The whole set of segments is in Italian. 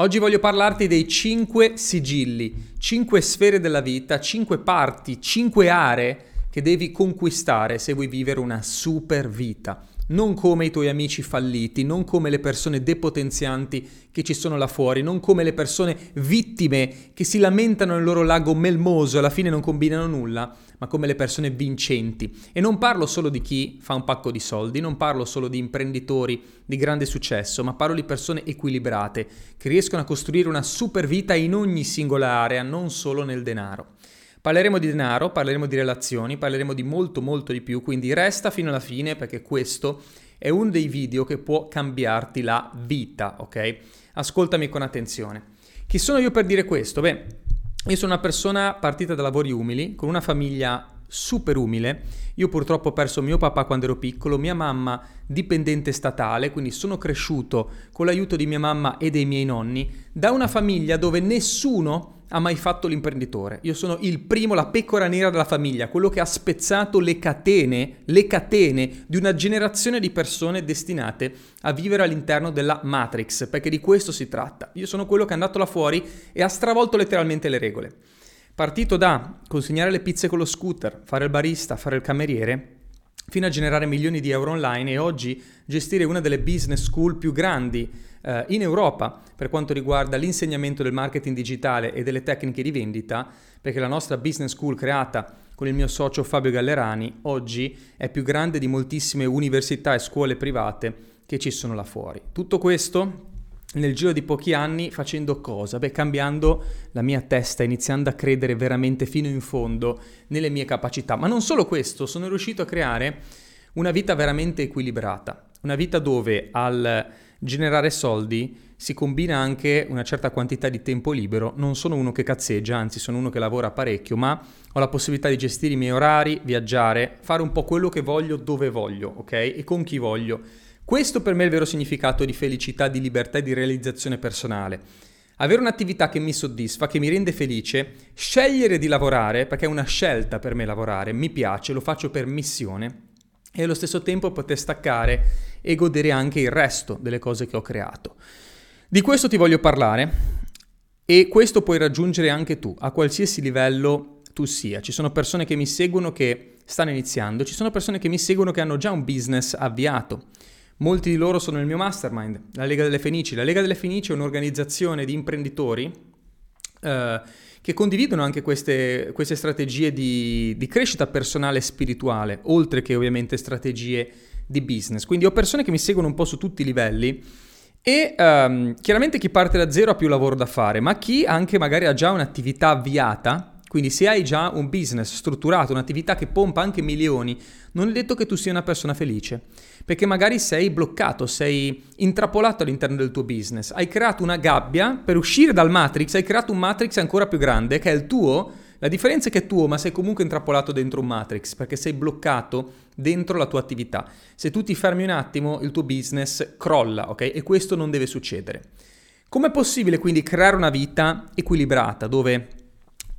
Oggi voglio parlarti dei 5 sigilli, 5 sfere della vita, 5 parti, 5 aree che devi conquistare se vuoi vivere una super vita. Non come i tuoi amici falliti, non come le persone depotenzianti che ci sono là fuori, non come le persone vittime che si lamentano nel loro lago melmoso e alla fine non combinano nulla, ma come le persone vincenti. E non parlo solo di chi fa un pacco di soldi, non parlo solo di imprenditori di grande successo, ma parlo di persone equilibrate, che riescono a costruire una super vita in ogni singola area, non solo nel denaro. Parleremo di denaro, parleremo di relazioni, parleremo di molto molto di più, quindi resta fino alla fine perché questo è uno dei video che può cambiarti la vita, ok? Ascoltami con attenzione. Chi sono io per dire questo? Beh, io sono una persona partita da lavori umili, con una famiglia super umile. Io purtroppo ho perso mio papà quando ero piccolo, mia mamma dipendente statale, quindi sono cresciuto con l'aiuto di mia mamma e dei miei nonni, da una famiglia dove nessuno ha mai fatto l'imprenditore. Io sono il primo, la pecora nera della famiglia, quello che ha spezzato le catene, le catene di una generazione di persone destinate a vivere all'interno della Matrix, perché di questo si tratta. Io sono quello che è andato là fuori e ha stravolto letteralmente le regole. Partito da consegnare le pizze con lo scooter, fare il barista, fare il cameriere, fino a generare milioni di euro online e oggi gestire una delle business school più grandi eh, in Europa per quanto riguarda l'insegnamento del marketing digitale e delle tecniche di vendita, perché la nostra business school creata con il mio socio Fabio Gallerani oggi è più grande di moltissime università e scuole private che ci sono là fuori. Tutto questo nel giro di pochi anni facendo cosa? Beh, cambiando la mia testa, iniziando a credere veramente fino in fondo nelle mie capacità. Ma non solo questo, sono riuscito a creare una vita veramente equilibrata, una vita dove al generare soldi si combina anche una certa quantità di tempo libero, non sono uno che cazzeggia, anzi sono uno che lavora parecchio, ma ho la possibilità di gestire i miei orari, viaggiare, fare un po' quello che voglio dove voglio, ok? E con chi voglio. Questo per me è il vero significato di felicità, di libertà e di realizzazione personale. Avere un'attività che mi soddisfa, che mi rende felice, scegliere di lavorare, perché è una scelta per me lavorare, mi piace, lo faccio per missione, e allo stesso tempo poter staccare e godere anche il resto delle cose che ho creato. Di questo ti voglio parlare e questo puoi raggiungere anche tu, a qualsiasi livello tu sia. Ci sono persone che mi seguono che stanno iniziando, ci sono persone che mi seguono che hanno già un business avviato. Molti di loro sono nel mio mastermind, la Lega delle Fenici. La Lega delle Fenici è un'organizzazione di imprenditori eh, che condividono anche queste, queste strategie di, di, crescita personale e spirituale, oltre che ovviamente strategie di business. Quindi ho persone che mi seguono un po' su tutti i livelli e um, chiaramente chi parte da zero ha più lavoro da fare, ma chi anche magari ha già un'attività avviata, quindi se hai già un business strutturato, un'attività che pompa anche milioni, non è detto che tu sia una persona felice, perché magari sei bloccato, sei intrappolato all'interno del tuo business, hai creato una gabbia per uscire dal matrix, hai creato un matrix ancora più grande che è il tuo, la differenza è che è tuo, ma sei comunque intrappolato dentro un matrix, perché sei bloccato dentro la tua attività. Se tu ti fermi un attimo, il tuo business crolla, ok? E questo non deve succedere. Com'è possibile quindi creare una vita equilibrata, dove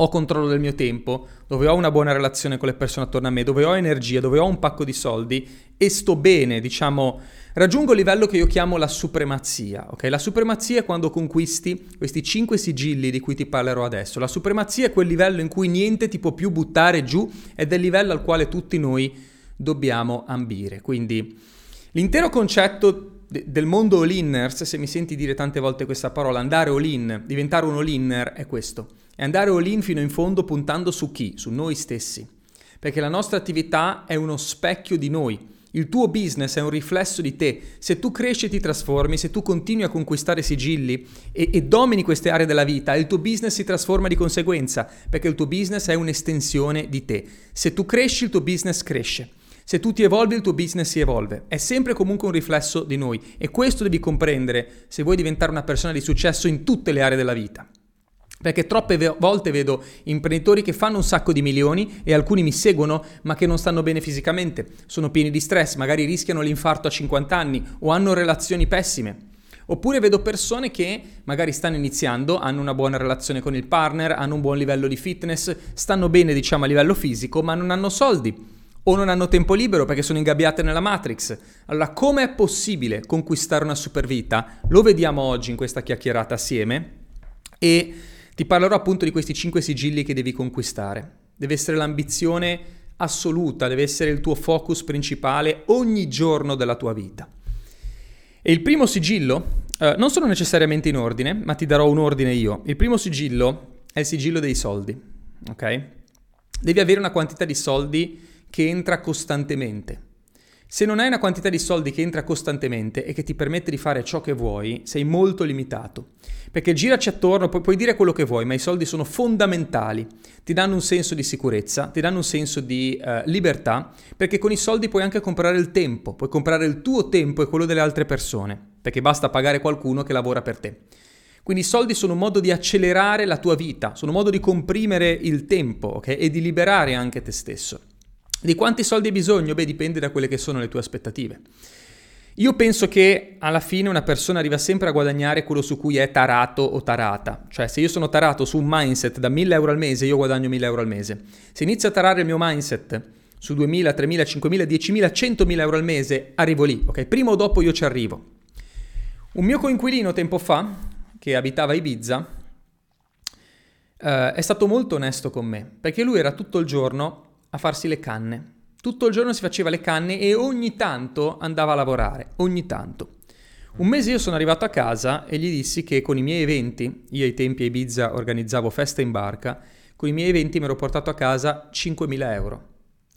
ho controllo del mio tempo, dove ho una buona relazione con le persone attorno a me, dove ho energia, dove ho un pacco di soldi e sto bene, diciamo, raggiungo il livello che io chiamo la supremazia. ok? La supremazia è quando conquisti questi cinque sigilli di cui ti parlerò adesso. La supremazia è quel livello in cui niente ti può più buttare giù ed è il livello al quale tutti noi dobbiamo ambire. Quindi l'intero concetto del mondo all-inners, se mi senti dire tante volte questa parola, andare all-in, diventare un all-inner è questo. È andare all-in fino in fondo puntando su chi? Su noi stessi. Perché la nostra attività è uno specchio di noi. Il tuo business è un riflesso di te. Se tu cresci e ti trasformi, se tu continui a conquistare sigilli e, e, domini queste aree della vita, il tuo business si trasforma di conseguenza, perché il tuo business è un'estensione di te. Se tu cresci, il tuo business cresce. Se tu ti evolvi, il tuo business si evolve. È sempre comunque un riflesso di noi e questo devi comprendere se vuoi diventare una persona di successo in tutte le aree della vita. Perché troppe volte vedo imprenditori che fanno un sacco di milioni e alcuni mi seguono ma che non stanno bene fisicamente, sono pieni di stress, magari rischiano l'infarto a 50 anni o hanno relazioni pessime. Oppure vedo persone che magari stanno iniziando, hanno una buona relazione con il partner, hanno un buon livello di fitness, stanno bene diciamo a livello fisico ma non hanno soldi o non hanno tempo libero perché sono ingabbiate nella Matrix. Allora, come è possibile conquistare una supervita? Lo vediamo oggi in questa chiacchierata assieme e ti parlerò appunto di questi cinque sigilli che devi conquistare. Deve essere l'ambizione assoluta, deve essere il tuo focus principale ogni giorno della tua vita. E il primo sigillo, eh, non sono necessariamente in ordine, ma ti darò un ordine io. Il primo sigillo è il sigillo dei soldi, ok? Devi avere una quantità di soldi che entra costantemente. Se non hai una quantità di soldi che entra costantemente e che ti permette di fare ciò che vuoi, sei molto limitato. Perché giraci attorno, pu- puoi dire quello che vuoi, ma i soldi sono fondamentali. Ti danno un senso di sicurezza, ti danno un senso di uh, libertà, perché con i soldi puoi anche comprare il tempo, puoi comprare il tuo tempo e quello delle altre persone, perché basta pagare qualcuno che lavora per te. Quindi i soldi sono un modo di accelerare la tua vita, sono un modo di comprimere il tempo okay? e di liberare anche te stesso. Di quanti soldi hai bisogno? Beh, dipende da quelle che sono le tue aspettative. Io penso che alla fine una persona arriva sempre a guadagnare quello su cui è tarato o tarata. Cioè, se io sono tarato su un mindset da 1000 euro al mese, io guadagno 1000 euro al mese. Se inizio a tarare il mio mindset su 2000, 3000, 5000, 10000, 100.000 euro al mese, arrivo lì, ok? Prima o dopo io ci arrivo. Un mio coinquilino tempo fa, che abitava a Ibiza, eh, è stato molto onesto con me, perché lui era tutto il giorno a farsi le canne. Tutto il giorno si faceva le canne e ogni tanto andava a lavorare, ogni tanto. Un mese io sono arrivato a casa e gli dissi che con i miei eventi, io ai tempi a Ibiza organizzavo festa in barca, con i miei eventi mi ero portato a casa 5.000 euro.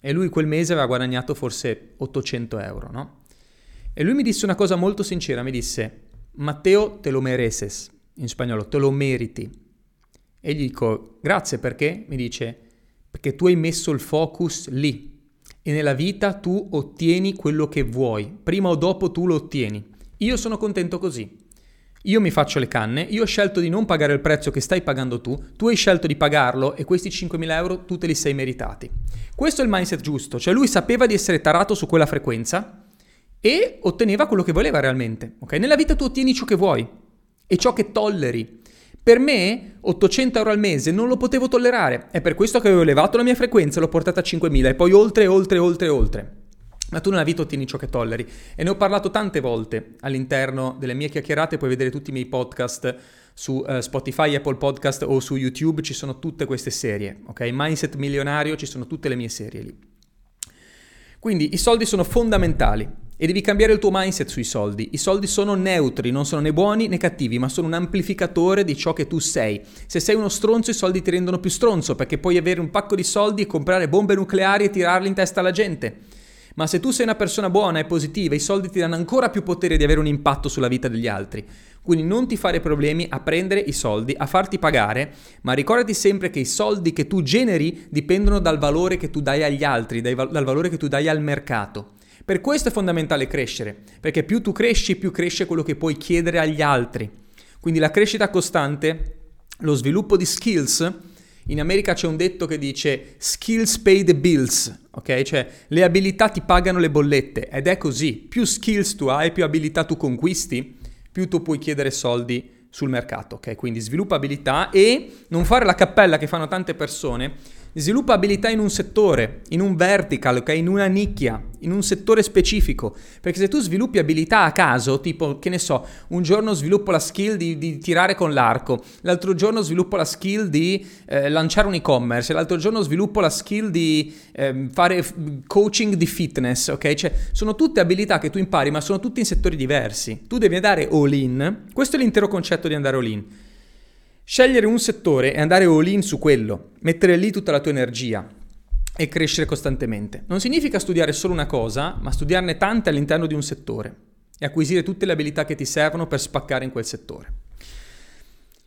E lui quel mese aveva guadagnato forse 800 euro, no? E lui mi disse una cosa molto sincera, mi disse, Matteo te lo mereces, in spagnolo, te lo meriti. E gli dico, grazie perché? Mi dice, perché tu hai messo il focus lì e nella vita tu ottieni quello che vuoi, prima o dopo tu lo ottieni. Io sono contento così. Io mi faccio le canne, io ho scelto di non pagare il prezzo che stai pagando tu, tu hai scelto di pagarlo e questi 5.000 euro tu te li sei meritati. Questo è il mindset giusto, cioè lui sapeva di essere tarato su quella frequenza e otteneva quello che voleva realmente. Okay? Nella vita tu ottieni ciò che vuoi e ciò che tolleri. Per me 800 euro al mese non lo potevo tollerare, è per questo che avevo elevato la mia frequenza e l'ho portata a 5000 e poi oltre, oltre, oltre, oltre. Ma tu nella vita ottieni ciò che tolleri e ne ho parlato tante volte all'interno delle mie chiacchierate, puoi vedere tutti i miei podcast su uh, Spotify, Apple Podcast o su YouTube, ci sono tutte queste serie, ok? Mindset milionario, ci sono tutte le mie serie lì. Quindi i soldi sono fondamentali e devi cambiare il tuo mindset sui soldi. I soldi sono neutri, non sono né buoni né cattivi, ma sono un amplificatore di ciò che tu sei. Se sei uno stronzo, i soldi ti rendono più stronzo perché puoi avere un pacco di soldi e comprare bombe nucleari e tirarle in testa alla gente. Ma se tu sei una persona buona e positiva, i soldi ti danno ancora più potere di avere un impatto sulla vita degli altri. Quindi non ti fare problemi a prendere i soldi, a farti pagare, ma ricordati sempre che i soldi che tu generi dipendono dal valore che tu dai agli altri, dal valore che tu dai al mercato. Per questo è fondamentale crescere, perché più tu cresci, più cresce quello che puoi chiedere agli altri. Quindi la crescita costante, lo sviluppo di skills, in America c'è un detto che dice skills pay the bills, ok? Cioè le abilità ti pagano le bollette ed è così. Più skills tu hai, più abilità tu conquisti, più tu puoi chiedere soldi sul mercato, ok? Quindi sviluppa abilità e non fare la cappella che fanno tante persone Sviluppa abilità in un settore, in un vertical, okay? in una nicchia, in un settore specifico. Perché se tu sviluppi abilità a caso, tipo, che ne so, un giorno sviluppo la skill di, di tirare con l'arco, l'altro giorno sviluppo la skill di eh, lanciare un e-commerce, l'altro giorno sviluppo la skill di eh, fare coaching di fitness, ok? Cioè, sono tutte abilità che tu impari, ma sono tutte in settori diversi. Tu devi andare all in. Questo è l'intero concetto di andare all in. Scegliere un settore e andare all in su quello, mettere lì tutta la tua energia e crescere costantemente. Non significa studiare solo una cosa, ma studiarne tante all'interno di un settore e acquisire tutte le abilità che ti servono per spaccare in quel settore.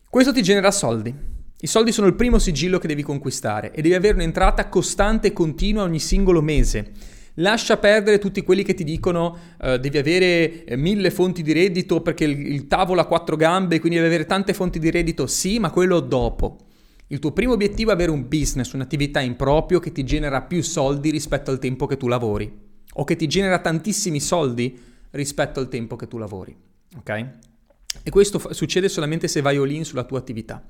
Questo ti genera soldi. I soldi sono il primo sigillo che devi conquistare e devi avere un'entrata costante e continua ogni singolo mese Lascia perdere tutti quelli che ti dicono uh, devi avere eh, mille fonti di reddito perché il, il tavolo ha quattro gambe, quindi devi avere tante fonti di reddito. Sì, ma quello dopo. Il tuo primo obiettivo è avere un business, un'attività in proprio che ti genera più soldi rispetto al tempo che tu lavori o che ti genera tantissimi soldi rispetto al tempo che tu lavori. Ok? E questo fa- succede solamente se vai all sulla tua attività.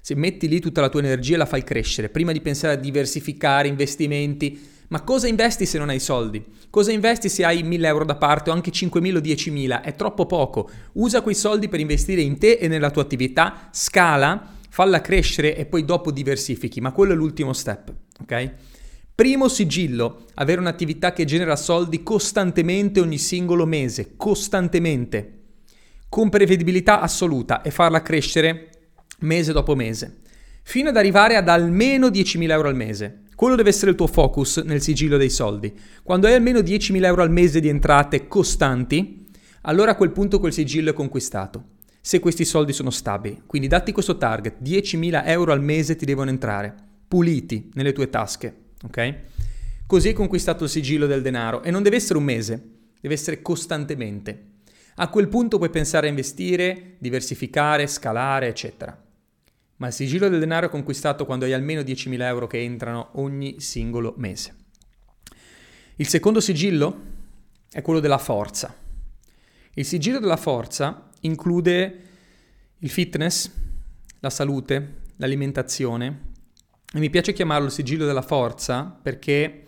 Se metti lì tutta la tua energia e la fai crescere, prima di pensare a diversificare investimenti, Ma cosa investi se non hai soldi? Cosa investi se hai 1000 euro da parte o anche 5.000 o 10.000? È troppo poco. Usa quei soldi per investire in te e nella tua attività, scala, falla crescere e poi dopo diversifichi. Ma quello è l'ultimo step, ok? Primo sigillo, avere un'attività che genera soldi costantemente ogni singolo mese, costantemente, con prevedibilità assoluta e farla crescere mese dopo mese, fino ad arrivare ad almeno 10.000 euro al mese. Quello deve essere il tuo focus nel sigillo dei soldi. Quando hai almeno 10.000 euro al mese di entrate costanti, allora a quel punto quel sigillo è conquistato. Se questi soldi sono stabili. Quindi datti questo target, 10.000 euro al mese ti devono entrare, puliti nelle tue tasche ok? Così hai conquistato il sigillo del denaro e non deve essere un mese, deve essere costantemente. A quel punto puoi pensare a investire, diversificare, scalare, eccetera. Ma il sigillo del denaro è conquistato quando hai almeno 10.000 euro che entrano ogni singolo mese. Il secondo sigillo è quello della forza. Il sigillo della forza include il fitness, la salute, l'alimentazione, e mi piace chiamarlo il sigillo della forza perché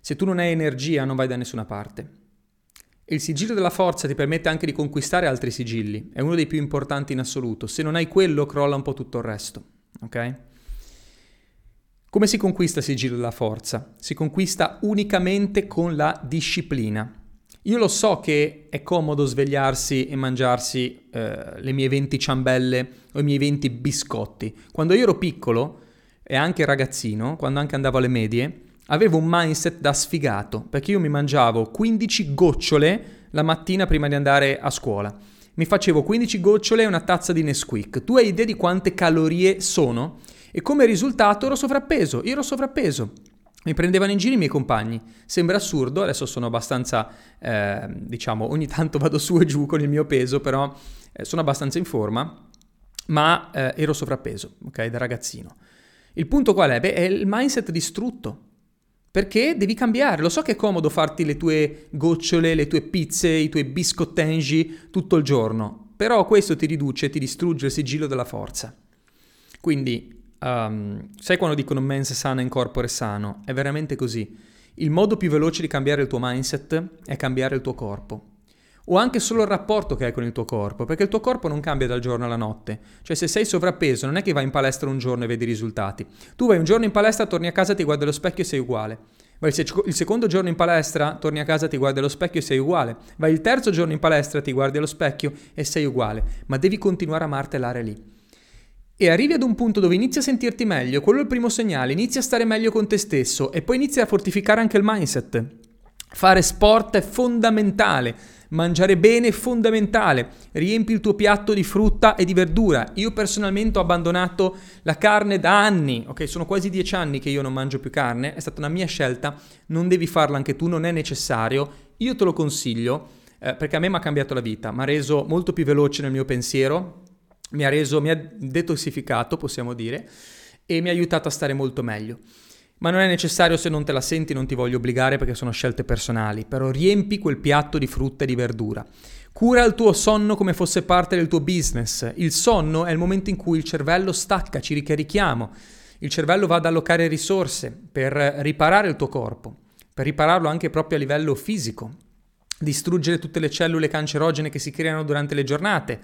se tu non hai energia non vai da nessuna parte. Il sigillo della forza ti permette anche di conquistare altri sigilli, è uno dei più importanti in assoluto. Se non hai quello crolla un po' tutto il resto, ok? Come si conquista il sigillo della forza? Si conquista unicamente con la disciplina. Io lo so che è comodo svegliarsi e mangiarsi eh, le mie 20 ciambelle o i miei 20 biscotti. Quando io ero piccolo e anche ragazzino, quando anche andavo alle medie, avevo un mindset da sfigato, perché io mi mangiavo 15 gocciole la mattina prima di andare a scuola. Mi facevo 15 gocciole e una tazza di Nesquik. Tu hai idea di quante calorie sono? E come risultato ero sovrappeso, io ero sovrappeso. Mi prendevano in giro i miei compagni. Sembra assurdo, adesso sono abbastanza, eh, diciamo, ogni tanto vado su e giù con il mio peso, però eh, sono abbastanza in forma, ma eh, ero sovrappeso, ok, da ragazzino. Il punto qual è? Beh, è il mindset distrutto. Perché devi cambiare. Lo so che è comodo farti le tue gocciole, le tue pizze, i tuoi biscottengi tutto il giorno, però questo ti riduce, ti distrugge il sigillo della forza. Quindi, um, sai quando dicono mens sana in corpore sano? È veramente così. Il modo più veloce di cambiare il tuo mindset è cambiare il tuo corpo o anche solo il rapporto che hai con il tuo corpo, perché il tuo corpo non cambia dal giorno alla notte. Cioè se sei sovrappeso non è che vai in palestra un giorno e vedi i risultati. Tu vai un giorno in palestra, torni a casa, ti guardi allo specchio e sei uguale. Vai il secondo giorno in palestra, torni a casa, ti guardi allo specchio e sei uguale. Vai il terzo giorno in palestra, ti guardi allo specchio e sei uguale. Ma devi continuare a martellare lì. E arrivi ad un punto dove inizi a sentirti meglio, quello è il primo segnale, inizi a stare meglio con te stesso e poi inizi a fortificare anche il mindset. Fare sport è fondamentale Mangiare bene è fondamentale, riempi il tuo piatto di frutta e di verdura. Io personalmente ho abbandonato la carne da anni, ok? Sono quasi dieci anni che io non mangio più carne, è stata una mia scelta, non devi farla anche tu, non è necessario. Io te lo consiglio eh, perché a me mi ha cambiato la vita, mi ha reso molto più veloce nel mio pensiero, mi ha reso, mi ha detossificato, possiamo dire, e mi ha aiutato a stare molto meglio. Ma non è necessario se non te la senti, non ti voglio obbligare perché sono scelte personali, però riempi quel piatto di frutta e di verdura. Cura il tuo sonno come fosse parte del tuo business. Il sonno è il momento in cui il cervello stacca, ci ricarichiamo. Il cervello va ad allocare risorse per riparare il tuo corpo, per ripararlo anche proprio a livello fisico, distruggere tutte le cellule cancerogene che si creano durante le giornate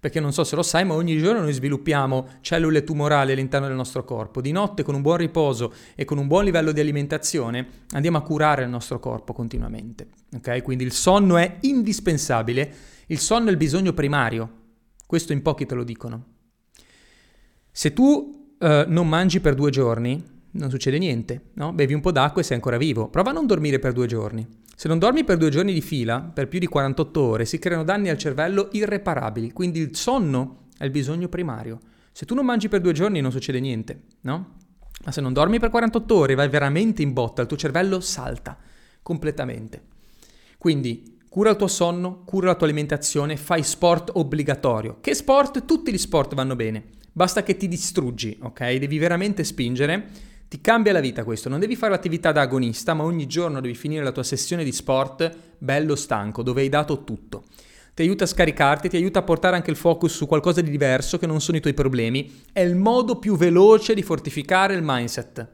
perché non so se lo sai, ma ogni giorno noi sviluppiamo cellule tumorali all'interno del nostro corpo. Di notte, con un buon riposo e con un buon livello di alimentazione, andiamo a curare il nostro corpo continuamente. Okay? Quindi il sonno è indispensabile, il sonno è il bisogno primario. Questo in pochi te lo dicono. Se tu uh, non mangi per due giorni, non succede niente, no? Bevi un po' d'acqua e sei ancora vivo. Prova a non dormire per due giorni. Se non dormi per due giorni di fila, per più di 48 ore, si creano danni al cervello irreparabili. Quindi il sonno è il bisogno primario. Se tu non mangi per due giorni non succede niente, no? Ma se non dormi per 48 ore vai veramente in botta, il tuo cervello salta completamente. Quindi cura il tuo sonno, cura la tua alimentazione, fai sport obbligatorio. Che sport? Tutti gli sport vanno bene. Basta che ti distruggi, ok? Devi veramente spingere ti cambia la vita questo, non devi fare l'attività da agonista, ma ogni giorno devi finire la tua sessione di sport bello stanco, dove hai dato tutto. Ti aiuta a scaricarti, ti aiuta a portare anche il focus su qualcosa di diverso che non sono i tuoi problemi. È il modo più veloce di fortificare il mindset.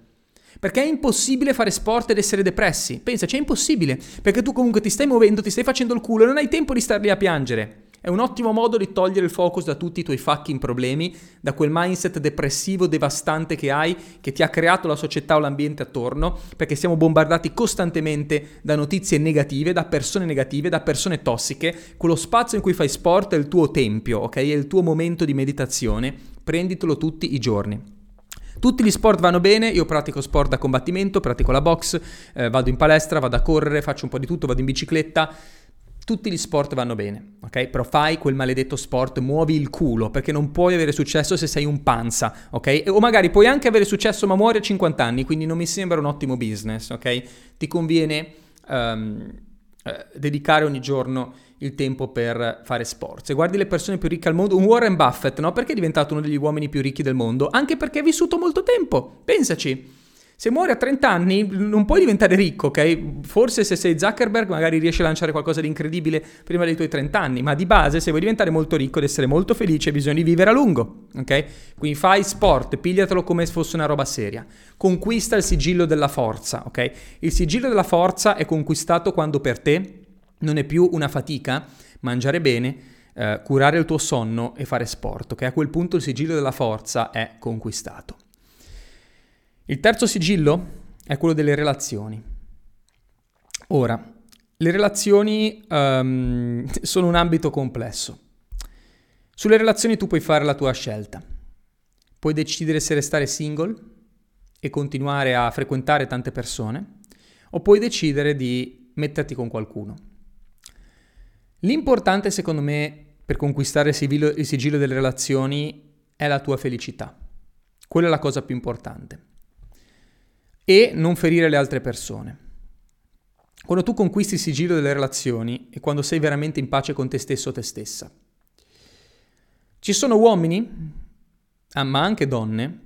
Perché è impossibile fare sport ed essere depressi. Pensaci, è impossibile. Perché tu comunque ti stai muovendo, ti stai facendo il culo e non hai tempo di star lì a piangere. È un ottimo modo di togliere il focus da tutti i tuoi fucking problemi, da quel mindset depressivo devastante che hai, che ti ha creato la società o l'ambiente attorno, perché siamo bombardati costantemente da notizie negative, da persone negative, da persone tossiche. Quello spazio in cui fai sport è il tuo tempio, ok? È il tuo momento di meditazione. Prenditelo tutti i giorni. Tutti gli sport vanno bene, io pratico sport da combattimento, pratico la box, eh, vado in palestra, vado a correre, faccio un po' di tutto, vado in bicicletta tutti gli sport vanno bene, ok? Però fai quel maledetto sport, muovi il culo, perché non puoi avere successo se sei un panza, ok? O magari puoi anche avere successo ma muori a 50 anni, quindi non mi sembra un ottimo business, ok? Ti conviene um, dedicare ogni giorno il tempo per fare sport. Se guardi le persone più ricche al mondo, un Warren Buffett, no? Perché è diventato uno degli uomini più ricchi del mondo? Anche perché ha vissuto molto tempo, pensaci. Se muori a 30 anni non puoi diventare ricco, ok? Forse se sei Zuckerberg magari riesci a lanciare qualcosa di incredibile prima dei tuoi 30 anni, ma di base se vuoi diventare molto ricco ed essere molto felice bisogna vivere a lungo, ok? Quindi fai sport, pigliatelo come se fosse una roba seria. Conquista il sigillo della forza, ok? Il sigillo della forza è conquistato quando per te non è più una fatica mangiare bene, eh, curare il tuo sonno e fare sport, ok? A quel punto il sigillo della forza è conquistato. Il terzo sigillo è quello delle relazioni. Ora, le relazioni um, sono un ambito complesso. Sulle relazioni tu puoi fare la tua scelta. Puoi decidere se restare single e continuare a frequentare tante persone, o puoi decidere di metterti con qualcuno. L'importante secondo me per conquistare il sigillo, il sigillo delle relazioni è la tua felicità. Quella è la cosa più importante e non ferire le altre persone. Quando tu conquisti il sigillo delle relazioni e quando sei veramente in pace con te stesso o te stessa. Ci sono uomini, ah, ma anche donne,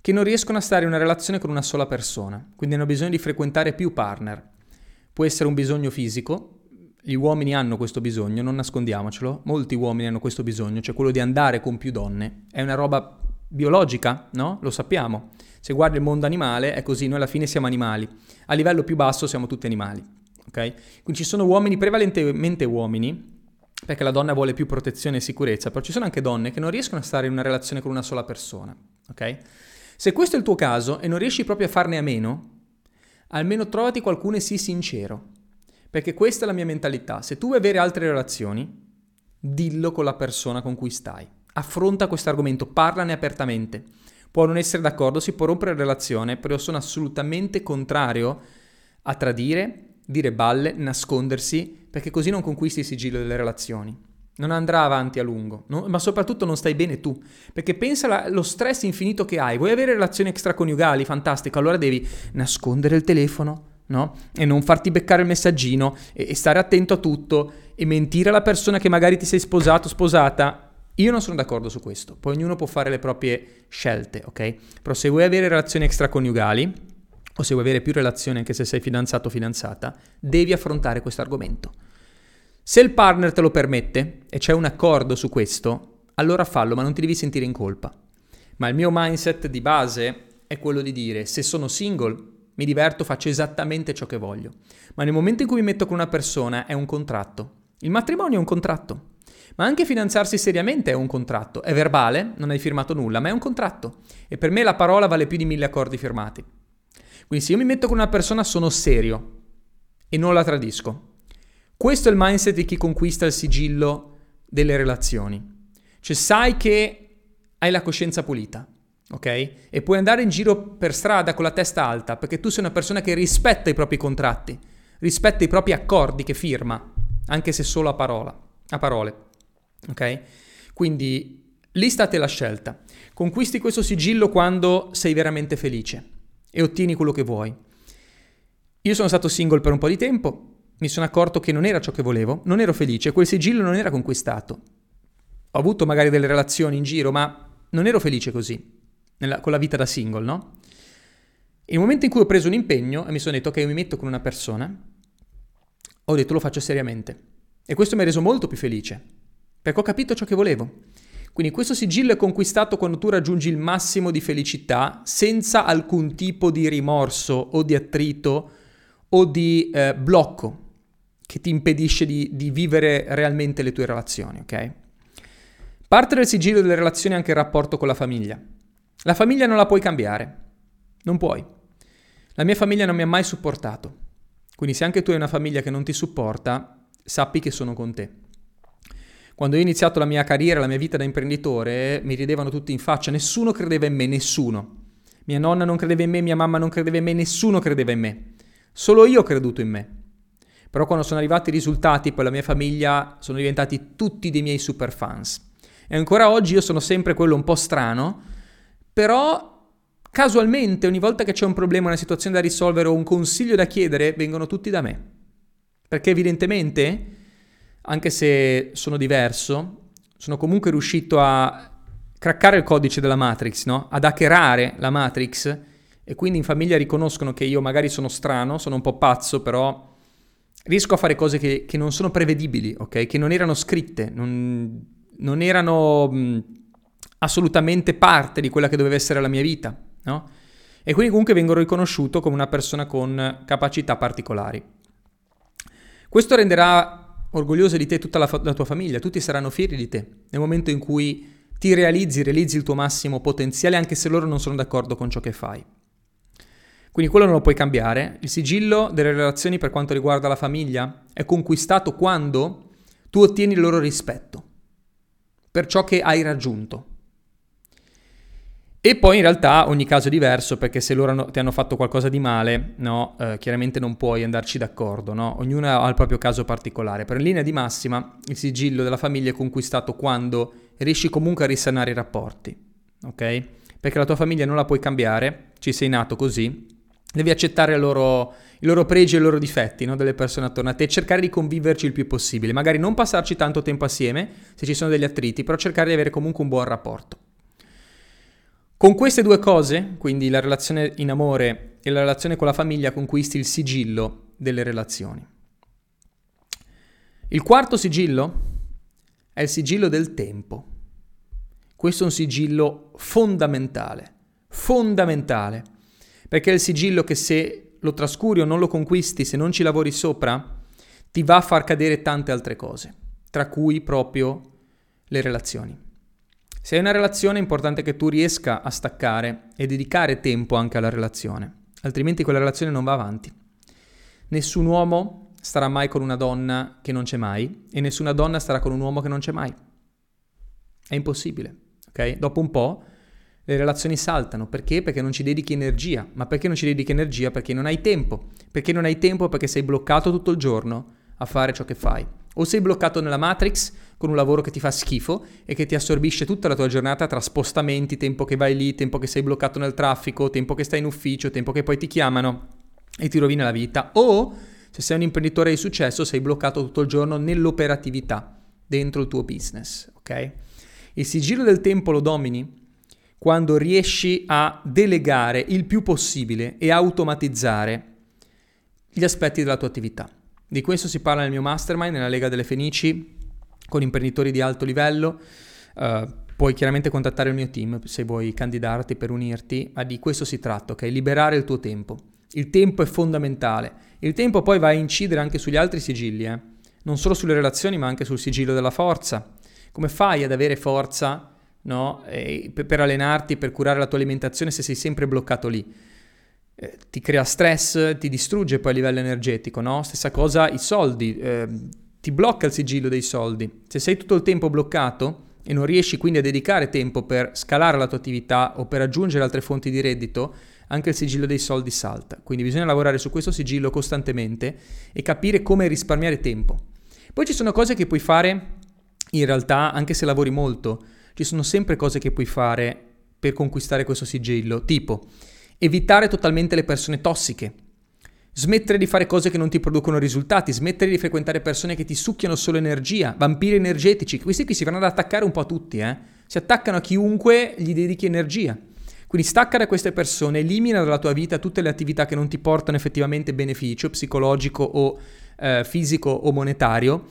che non riescono a stare in una relazione con una sola persona, quindi hanno bisogno di frequentare più partner. Può essere un bisogno fisico, gli uomini hanno questo bisogno, non nascondiamocelo, molti uomini hanno questo bisogno, cioè quello di andare con più donne. È una roba biologica, no? Lo sappiamo. Se guardi il mondo animale è così, noi alla fine siamo animali. A livello più basso siamo tutti animali. Ok? Quindi ci sono uomini, prevalentemente uomini, perché la donna vuole più protezione e sicurezza, però ci sono anche donne che non riescono a stare in una relazione con una sola persona. Ok? Se questo è il tuo caso e non riesci proprio a farne a meno, almeno trovati qualcuno e sii sincero. Perché questa è la mia mentalità. Se tu vuoi avere altre relazioni, dillo con la persona con cui stai. Affronta questo argomento, parlane apertamente. Può non essere d'accordo, si può rompere la relazione, però sono assolutamente contrario a tradire, dire balle, nascondersi, perché così non conquisti il sigillo delle relazioni. Non andrà avanti a lungo, no? ma soprattutto non stai bene tu, perché pensa allo stress infinito che hai. Vuoi avere relazioni extraconiugali, fantastico, allora devi nascondere il telefono, no? E non farti beccare il messaggino e, e stare attento a tutto e mentire alla persona che magari ti sei sposato, sposata io non sono d'accordo su questo, poi ognuno può fare le proprie scelte, ok? Però se vuoi avere relazioni extraconiugali, o se vuoi avere più relazioni anche se sei fidanzato o fidanzata, devi affrontare questo argomento. Se il partner te lo permette e c'è un accordo su questo, allora fallo, ma non ti devi sentire in colpa. Ma il mio mindset di base è quello di dire se sono single, mi diverto, faccio esattamente ciò che voglio. Ma nel momento in cui mi metto con una persona è un contratto. Il matrimonio è un contratto. Ma anche fidanzarsi seriamente è un contratto. È verbale, non hai firmato nulla, ma è un contratto. E per me la parola vale più di mille accordi firmati. Quindi se io mi metto con una persona sono serio e non la tradisco. Questo è il mindset di chi conquista il sigillo delle relazioni. Cioè sai che hai la coscienza pulita, ok? E puoi andare in giro per strada con la testa alta perché tu sei una persona che rispetta i propri contratti, rispetta i propri accordi che firma, anche se solo a, parola, a parole. Ok? Quindi lì state la scelta. Conquisti questo sigillo quando sei veramente felice e ottieni quello che vuoi. Io sono stato single per un po' di tempo, mi sono accorto che non era ciò che volevo, non ero felice, quel sigillo non era conquistato. Ho avuto magari delle relazioni in giro, ma non ero felice così, nella, con la vita da single, no? Nel momento in cui ho preso un impegno e mi sono detto ok, mi metto con una persona, ho detto lo faccio seriamente. E questo mi ha reso molto più felice, perché ho capito ciò che volevo. Quindi questo sigillo è conquistato quando tu raggiungi il massimo di felicità senza alcun tipo di rimorso o di attrito o di eh, blocco che ti impedisce di, di vivere realmente le tue relazioni, ok? Parte del sigillo delle relazioni anche il rapporto con la famiglia. La famiglia non la puoi cambiare, non puoi. La mia famiglia non mi ha mai supportato, quindi se anche tu hai una famiglia che non ti supporta, sappi che sono con te. Quando ho iniziato la mia carriera, la mia vita da imprenditore, mi ridevano tutti in faccia, nessuno credeva in me, nessuno. Mia nonna non credeva in me, mia mamma non credeva in me, nessuno credeva in me. Solo io ho creduto in me. Però quando sono arrivati i risultati, poi la mia famiglia sono diventati tutti dei miei super fans. E ancora oggi io sono sempre quello un po' strano, però casualmente ogni volta che c'è un problema, una situazione da risolvere o un consiglio da chiedere, vengono tutti da me. Perché evidentemente anche se sono diverso, sono comunque riuscito a craccare il codice della Matrix, no? ad hackerare la Matrix e quindi in famiglia riconoscono che io magari sono strano, sono un po' pazzo, però riesco a fare cose che, che non sono prevedibili, ok? Che non erano scritte, non, non erano mh, assolutamente parte di quella che doveva essere la mia vita, no? E quindi comunque vengo riconosciuto come una persona con capacità particolari. Questo renderà orgogliosa di te tutta la, fa- la tua famiglia, tutti saranno fieri di te nel momento in cui ti realizzi, realizzi il tuo massimo potenziale anche se loro non sono d'accordo con ciò che fai. Quindi quello non lo puoi cambiare. Il sigillo delle relazioni per quanto riguarda la famiglia è conquistato quando tu ottieni il loro rispetto per ciò che hai raggiunto. E poi in realtà ogni caso è diverso perché se loro ti hanno fatto qualcosa di male, no, eh, chiaramente non puoi andarci d'accordo, no? ognuno ha il proprio caso particolare. Per linea di massima il sigillo della famiglia è conquistato quando riesci comunque a risanare i rapporti, ok? Perché la tua famiglia non la puoi cambiare, ci sei nato così, devi accettare loro, i loro pregi e i loro difetti no? delle persone attorno a te e cercare di conviverci il più possibile. Magari non passarci tanto tempo assieme se ci sono degli attriti, però cercare di avere comunque un buon rapporto. Con queste due cose, quindi la relazione in amore e la relazione con la famiglia, conquisti il sigillo delle relazioni. Il quarto sigillo è il sigillo del tempo. Questo è un sigillo fondamentale, fondamentale, perché è il sigillo che se lo trascuri o non lo conquisti, se non ci lavori sopra, ti va a far cadere tante altre cose, tra cui proprio le relazioni. Se hai una relazione è importante che tu riesca a staccare e dedicare tempo anche alla relazione, altrimenti quella relazione non va avanti. Nessun uomo starà mai con una donna che non c'è mai e nessuna donna starà con un uomo che non c'è mai. È impossibile, ok? Dopo un po' le relazioni saltano, perché? Perché non ci dedichi energia, ma perché non ci dedichi energia? Perché non hai tempo, perché non hai tempo perché sei bloccato tutto il giorno a fare ciò che fai. O sei bloccato nella Matrix con un lavoro che ti fa schifo e che ti assorbisce tutta la tua giornata tra spostamenti, tempo che vai lì, tempo che sei bloccato nel traffico, tempo che stai in ufficio, tempo che poi ti chiamano e ti rovina la vita. O se sei un imprenditore di successo sei bloccato tutto il giorno nell'operatività dentro il tuo business, ok? Il sigillo del tempo lo domini quando riesci a delegare il più possibile e automatizzare gli aspetti della tua attività. Di questo si parla nel mio mastermind, nella Lega delle Fenici, con imprenditori di alto livello. Uh, puoi chiaramente contattare il mio team se vuoi candidarti per unirti, ma di questo si tratta, ok? Liberare il tuo tempo. Il tempo è fondamentale. Il tempo poi va a incidere anche sugli altri sigilli, eh? non solo sulle relazioni, ma anche sul sigillo della forza. Come fai ad avere forza no? per allenarti, per curare la tua alimentazione se sei sempre bloccato lì? Eh, ti crea stress, ti distrugge poi a livello energetico, no? Stessa cosa i soldi, eh, ti blocca il sigillo dei soldi. Se sei tutto il tempo bloccato e non riesci quindi a dedicare tempo per scalare la tua attività o per aggiungere altre fonti di reddito, anche il sigillo dei soldi salta. Quindi bisogna lavorare su questo sigillo costantemente e capire come risparmiare tempo. Poi ci sono cose che puoi fare in realtà anche se lavori molto. Ci sono sempre cose che puoi fare per conquistare questo sigillo, tipo evitare totalmente le persone tossiche, smettere di fare cose che non ti producono risultati, smettere di frequentare persone che ti succhiano solo energia, vampiri energetici, questi qui si vanno ad attaccare un po' a tutti, eh? si attaccano a chiunque gli dedichi energia. Quindi stacca da queste persone, elimina dalla tua vita tutte le attività che non ti portano effettivamente beneficio psicologico o eh, fisico o monetario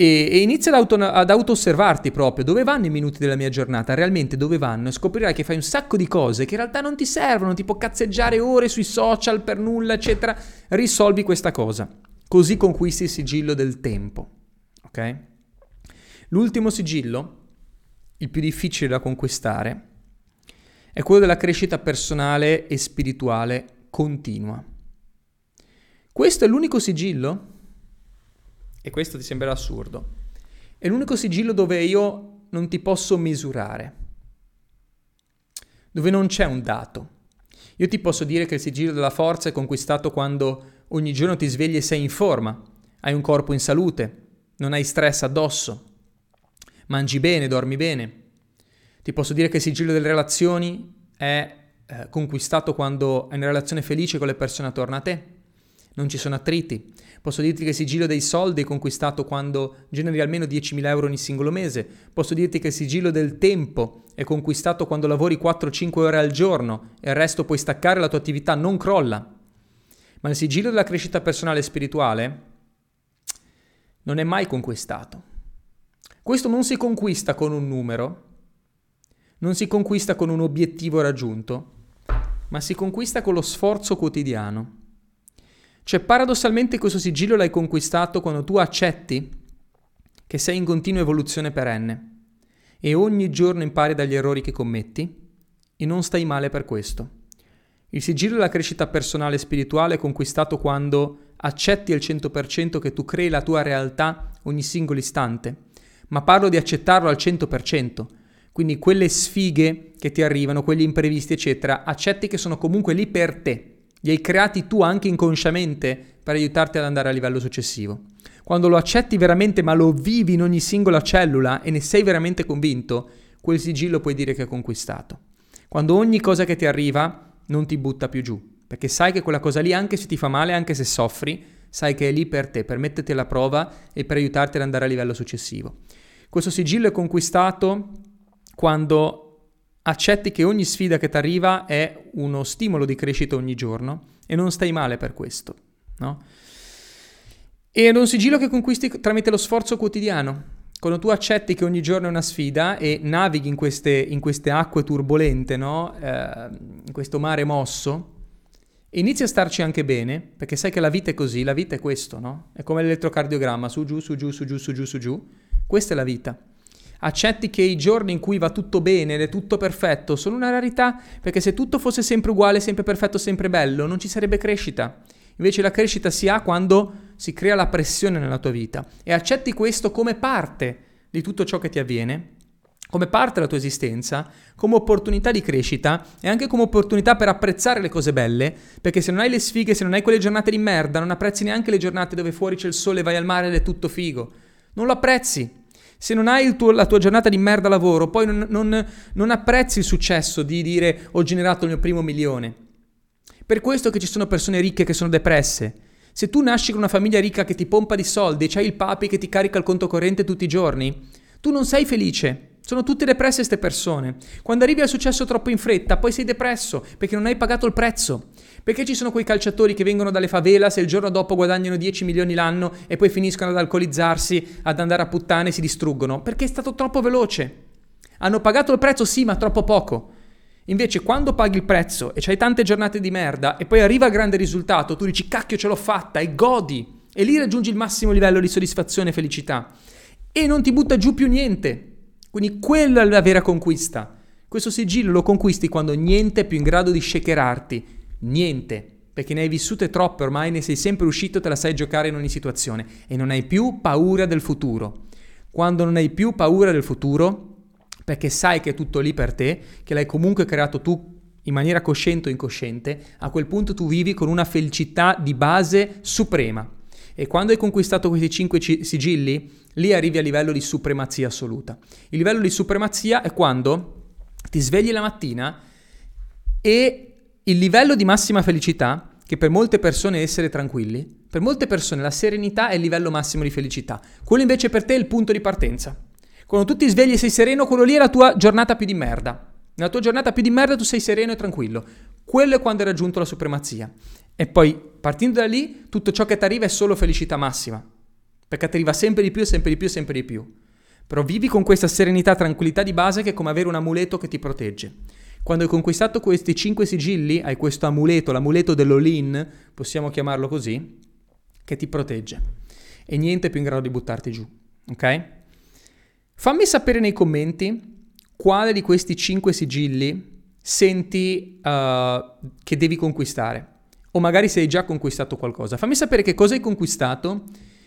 e, e inizia ad, auto, ad auto-osservarti proprio dove vanno i minuti della mia giornata, realmente dove vanno e scoprirai che fai un sacco di cose che in realtà non ti servono, tipo cazzeggiare ore sui social per nulla, eccetera. Risolvi questa cosa, così conquisti il sigillo del tempo, ok? L'ultimo sigillo, il più difficile da conquistare, è quello della crescita personale e spirituale continua. Questo è l'unico sigillo e questo ti sembrerà assurdo, è l'unico sigillo dove io non ti posso misurare, dove non c'è un dato. Io ti posso dire che il sigillo della forza è conquistato quando ogni giorno ti svegli e sei in forma, hai un corpo in salute, non hai stress addosso, mangi bene, dormi bene. Ti posso dire che il sigillo delle relazioni è eh, conquistato quando hai una relazione felice con le persone attorno a te, non ci sono attriti, Posso dirti che il sigillo dei soldi è conquistato quando generi almeno 10.000 euro ogni singolo mese. Posso dirti che il sigillo del tempo è conquistato quando lavori 4-5 ore al giorno e il resto puoi staccare la tua attività, non crolla. Ma il sigillo della crescita personale e spirituale non è mai conquistato. Questo non si conquista con un numero, non si conquista con un obiettivo raggiunto, ma si conquista con lo sforzo quotidiano. Cioè, paradossalmente questo sigillo l'hai conquistato quando tu accetti che sei in continua evoluzione perenne e ogni giorno impari dagli errori che commetti e non stai male per questo. Il sigillo della crescita personale e spirituale è conquistato quando accetti al 100% che tu crei la tua realtà ogni singolo istante, ma parlo di accettarlo al 100%. Quindi quelle sfighe che ti arrivano, quegli imprevisti, eccetera, accetti che sono comunque lì per te li hai creati tu anche inconsciamente per aiutarti ad andare a livello successivo. Quando lo accetti veramente ma lo vivi in ogni singola cellula e ne sei veramente convinto, quel sigillo puoi dire che è conquistato. Quando ogni cosa che ti arriva non ti butta più giù, perché sai che quella cosa lì, anche se ti fa male, anche se soffri, sai che è lì per te, per metterti alla prova e per aiutarti ad andare a livello successivo. Questo sigillo è conquistato quando accetti che ogni sfida che ti arriva è uno stimolo di crescita ogni giorno e non stai male per questo, no? E è un sigillo che conquisti tramite lo sforzo quotidiano. Quando tu accetti che ogni giorno è una sfida e navighi in queste, in queste acque turbolente, no? eh, in questo mare mosso, inizi a starci anche bene, perché sai che la vita è così, la vita è questo, no? È come l'elettrocardiogramma, su giù, su giù, su giù, su giù, su giù. Questa è la vita accetti che i giorni in cui va tutto bene ed è tutto perfetto sono una rarità, perché se tutto fosse sempre uguale, sempre perfetto, sempre bello, non ci sarebbe crescita. Invece la crescita si ha quando si crea la pressione nella tua vita e accetti questo come parte di tutto ciò che ti avviene, come parte della tua esistenza, come opportunità di crescita e anche come opportunità per apprezzare le cose belle, perché se non hai le sfighe, se non hai quelle giornate di merda, non apprezzi neanche le giornate dove fuori c'è il sole, vai al mare ed è tutto figo. Non lo apprezzi, se non hai tuo, la tua giornata di merda lavoro, poi non, non, non apprezzi il successo di dire ho generato il mio primo milione. Per questo che ci sono persone ricche che sono depresse. Se tu nasci con una famiglia ricca che ti pompa di soldi e c'hai il papi che ti carica il conto corrente tutti i giorni, tu non sei felice. Sono tutte depresse queste persone. Quando arrivi al successo troppo in fretta, poi sei depresso perché non hai pagato il prezzo. Perché ci sono quei calciatori che vengono dalle favelas e il giorno dopo guadagnano 10 milioni l'anno e poi finiscono ad alcolizzarsi, ad andare a puttane e si distruggono? Perché è stato troppo veloce. Hanno pagato il prezzo, sì, ma troppo poco. Invece, quando paghi il prezzo e c'hai tante giornate di merda e poi arriva il grande risultato, tu dici cacchio ce l'ho fatta e godi. E lì raggiungi il massimo livello di soddisfazione e felicità. E non ti butta giù più niente. Quindi quella è la vera conquista. Questo sigillo lo conquisti quando niente è più in grado di shakerarti, Niente, perché ne hai vissute troppe ormai, ne sei sempre uscito, te la sai giocare in ogni situazione e non hai più paura del futuro. Quando non hai più paura del futuro, perché sai che è tutto lì per te, che l'hai comunque creato tu in maniera cosciente o incosciente, a quel punto tu vivi con una felicità di base suprema. E quando hai conquistato questi cinque sigilli, lì arrivi a livello di supremazia assoluta. Il livello di supremazia è quando ti svegli la mattina e il livello di massima felicità, che per molte persone è essere tranquilli, per molte persone la serenità è il livello massimo di felicità. Quello invece per te è il punto di partenza. Quando tu ti svegli e sei sereno, quello lì è la tua giornata più di merda. Nella tua giornata più di merda tu sei sereno e tranquillo. Quello è quando hai raggiunto la supremazia. E poi, partendo da lì, tutto ciò che ti arriva è solo felicità massima. perché ti arriva sempre di più, sempre di più, sempre di più. Però vivi con questa serenità, tranquillità di base che è come avere un amuleto che ti protegge. Quando hai conquistato questi 5 sigilli, hai questo amuleto, l'amuleto dell'all-in, possiamo chiamarlo così, che ti protegge. E niente è più in grado di buttarti giù, ok? Fammi sapere nei commenti quale di questi 5 sigilli senti uh, che devi conquistare. O magari se hai già conquistato qualcosa. Fammi sapere che cosa hai conquistato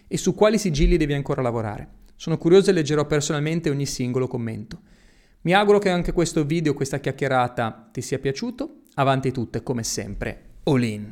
e su quali sigilli devi ancora lavorare. Sono curioso e leggerò personalmente ogni singolo commento. Mi auguro che anche questo video, questa chiacchierata ti sia piaciuto. Avanti tutte, come sempre, all in.